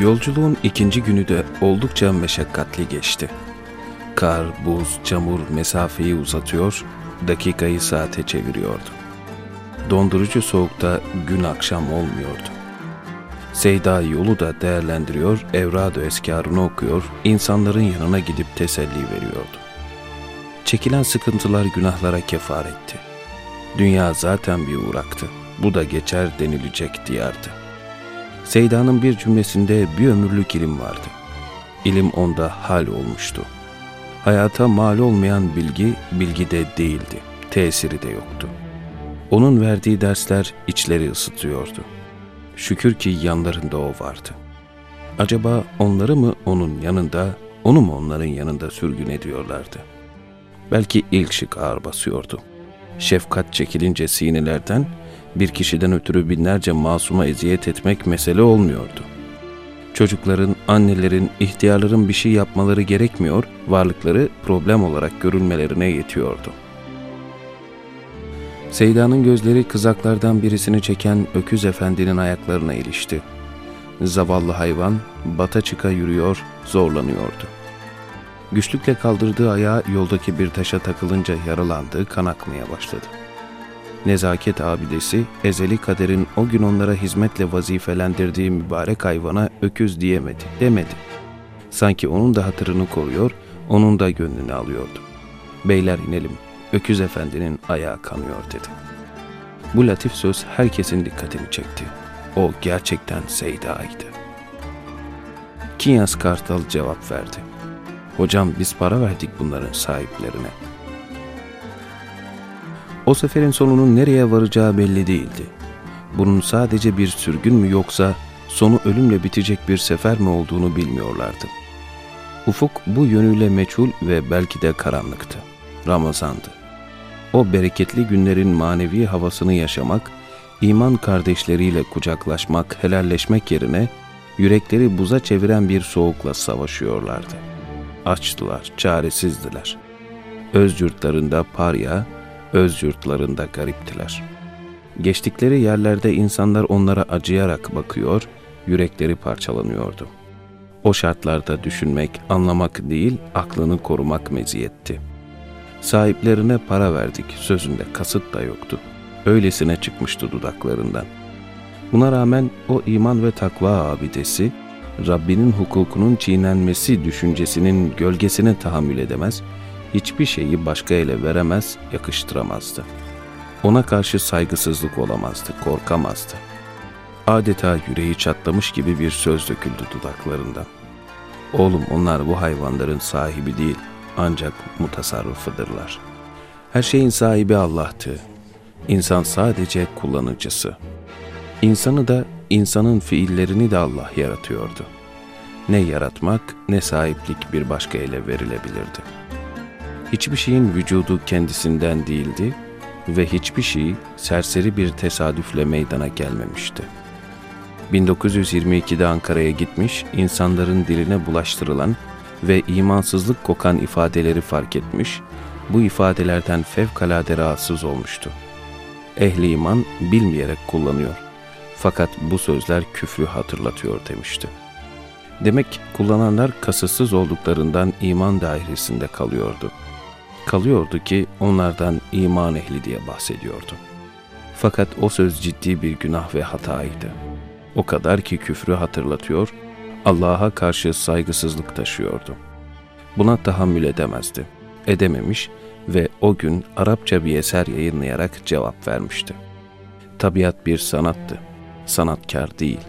Yolculuğun ikinci günü de oldukça meşakkatli geçti. Kar, buz, çamur mesafeyi uzatıyor, dakikayı saate çeviriyordu. Dondurucu soğukta gün akşam olmuyordu. Seyda yolu da değerlendiriyor, evrad-ı eskarını okuyor, insanların yanına gidip teselli veriyordu. Çekilen sıkıntılar günahlara kefaretti. Dünya zaten bir uğraktı. Bu da geçer denilecek diyardı. Seyda'nın bir cümlesinde bir ömürlük ilim vardı. İlim onda hal olmuştu. Hayata mal olmayan bilgi, bilgi de değildi. Tesiri de yoktu. Onun verdiği dersler içleri ısıtıyordu. Şükür ki yanlarında o vardı. Acaba onları mı onun yanında, onu mu onların yanında sürgün ediyorlardı? Belki ilk şık ağır basıyordu. Şefkat çekilince sinelerden, bir kişiden ötürü binlerce masuma eziyet etmek mesele olmuyordu. Çocukların, annelerin, ihtiyarların bir şey yapmaları gerekmiyor, varlıkları problem olarak görülmelerine yetiyordu. Seyda'nın gözleri kızaklardan birisini çeken öküz efendinin ayaklarına ilişti. Zavallı hayvan bata çıka yürüyor, zorlanıyordu. Güçlükle kaldırdığı ayağı yoldaki bir taşa takılınca yaralandı, kan akmaya başladı. Nezaket abidesi, ezeli kaderin o gün onlara hizmetle vazifelendirdiği mübarek hayvana öküz diyemedi, demedi. Sanki onun da hatırını koruyor, onun da gönlünü alıyordu. Beyler inelim, öküz efendinin ayağı kanıyor dedi. Bu latif söz herkesin dikkatini çekti. O gerçekten Seyda'ydı. Kinyas Kartal cevap verdi. Hocam biz para verdik bunların sahiplerine. O seferin sonunun nereye varacağı belli değildi. Bunun sadece bir sürgün mü yoksa sonu ölümle bitecek bir sefer mi olduğunu bilmiyorlardı. Ufuk bu yönüyle meçhul ve belki de karanlıktı. Ramazandı. O bereketli günlerin manevi havasını yaşamak, iman kardeşleriyle kucaklaşmak, helalleşmek yerine yürekleri buza çeviren bir soğukla savaşıyorlardı. Açtılar, çaresizdiler. Öz yurtlarında parya, öz yurtlarında gariptiler. Geçtikleri yerlerde insanlar onlara acıyarak bakıyor, yürekleri parçalanıyordu. O şartlarda düşünmek, anlamak değil, aklını korumak meziyetti. Sahiplerine para verdik, sözünde kasıt da yoktu. Öylesine çıkmıştı dudaklarından. Buna rağmen o iman ve takva abidesi, Rabbinin hukukunun çiğnenmesi düşüncesinin gölgesine tahammül edemez, hiçbir şeyi başka ele veremez, yakıştıramazdı. Ona karşı saygısızlık olamazdı, korkamazdı. Adeta yüreği çatlamış gibi bir söz döküldü dudaklarından. Oğlum onlar bu hayvanların sahibi değil, ancak mutasarrıfıdırlar. Her şeyin sahibi Allah'tı. İnsan sadece kullanıcısı. İnsanı da, insanın fiillerini de Allah yaratıyordu. Ne yaratmak ne sahiplik bir başka ele verilebilirdi.'' Hiçbir şeyin vücudu kendisinden değildi ve hiçbir şey serseri bir tesadüfle meydana gelmemişti. 1922'de Ankara'ya gitmiş, insanların diline bulaştırılan ve imansızlık kokan ifadeleri fark etmiş, bu ifadelerden fevkalade rahatsız olmuştu. Ehli iman bilmeyerek kullanıyor. Fakat bu sözler küfrü hatırlatıyor demişti. Demek kullananlar kasıtsız olduklarından iman dairesinde kalıyordu.'' Kalıyordu ki onlardan iman ehli diye bahsediyordu. Fakat o söz ciddi bir günah ve hataydı. O kadar ki küfrü hatırlatıyor, Allah'a karşı saygısızlık taşıyordu. Buna tahammül edemezdi. Edememiş ve o gün Arapça bir eser yayınlayarak cevap vermişti. Tabiat bir sanattı, sanatkar değil.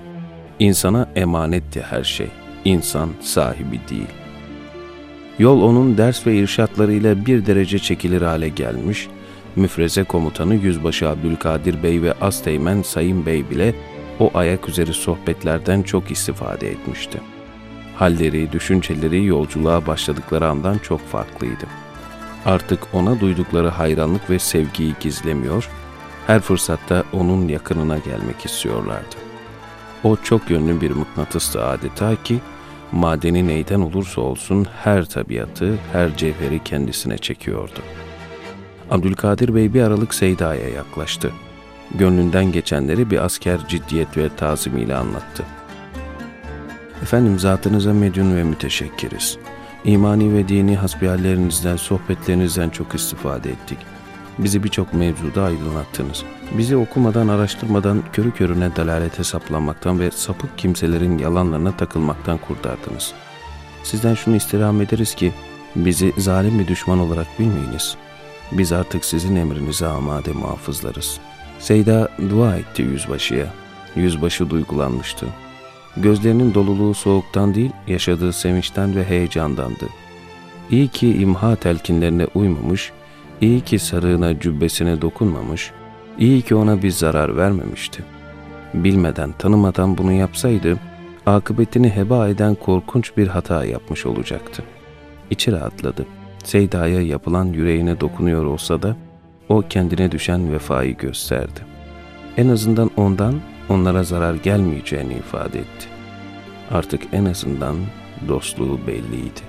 İnsana emanetti her şey, insan sahibi değil. Yol onun ders ve irşatlarıyla bir derece çekilir hale gelmiş, müfreze komutanı Yüzbaşı Abdülkadir Bey ve Asteğmen Sayın Bey bile o ayak üzeri sohbetlerden çok istifade etmişti. Halleri, düşünceleri yolculuğa başladıkları andan çok farklıydı. Artık ona duydukları hayranlık ve sevgiyi gizlemiyor, her fırsatta onun yakınına gelmek istiyorlardı. O çok yönlü bir mıknatıstı adeta ki madeni neyden olursa olsun her tabiatı, her cevheri kendisine çekiyordu. Abdülkadir Bey bir aralık Seyda'ya yaklaştı. Gönlünden geçenleri bir asker ciddiyet ve tazimiyle anlattı. Efendim zatınıza medyun ve müteşekkiriz. İmani ve dini hasbihallerinizden, sohbetlerinizden çok istifade ettik. Bizi birçok mevzuda aydınlattınız. Bizi okumadan, araştırmadan, körü körüne dalalete saplanmaktan ve sapık kimselerin yalanlarına takılmaktan kurtardınız. Sizden şunu istirham ederiz ki, bizi zalim bir düşman olarak bilmeyiniz. Biz artık sizin emrinize amade muhafızlarız. Seyda dua etti yüzbaşıya. Yüzbaşı duygulanmıştı. Gözlerinin doluluğu soğuktan değil, yaşadığı sevinçten ve heyecandandı. İyi ki imha telkinlerine uymamış, iyi ki sarığına cübbesine dokunmamış, iyi ki ona bir zarar vermemişti. Bilmeden, tanımadan bunu yapsaydı, akıbetini heba eden korkunç bir hata yapmış olacaktı. İçi rahatladı. Seyda'ya yapılan yüreğine dokunuyor olsa da, o kendine düşen vefayı gösterdi. En azından ondan onlara zarar gelmeyeceğini ifade etti. Artık en azından dostluğu belliydi.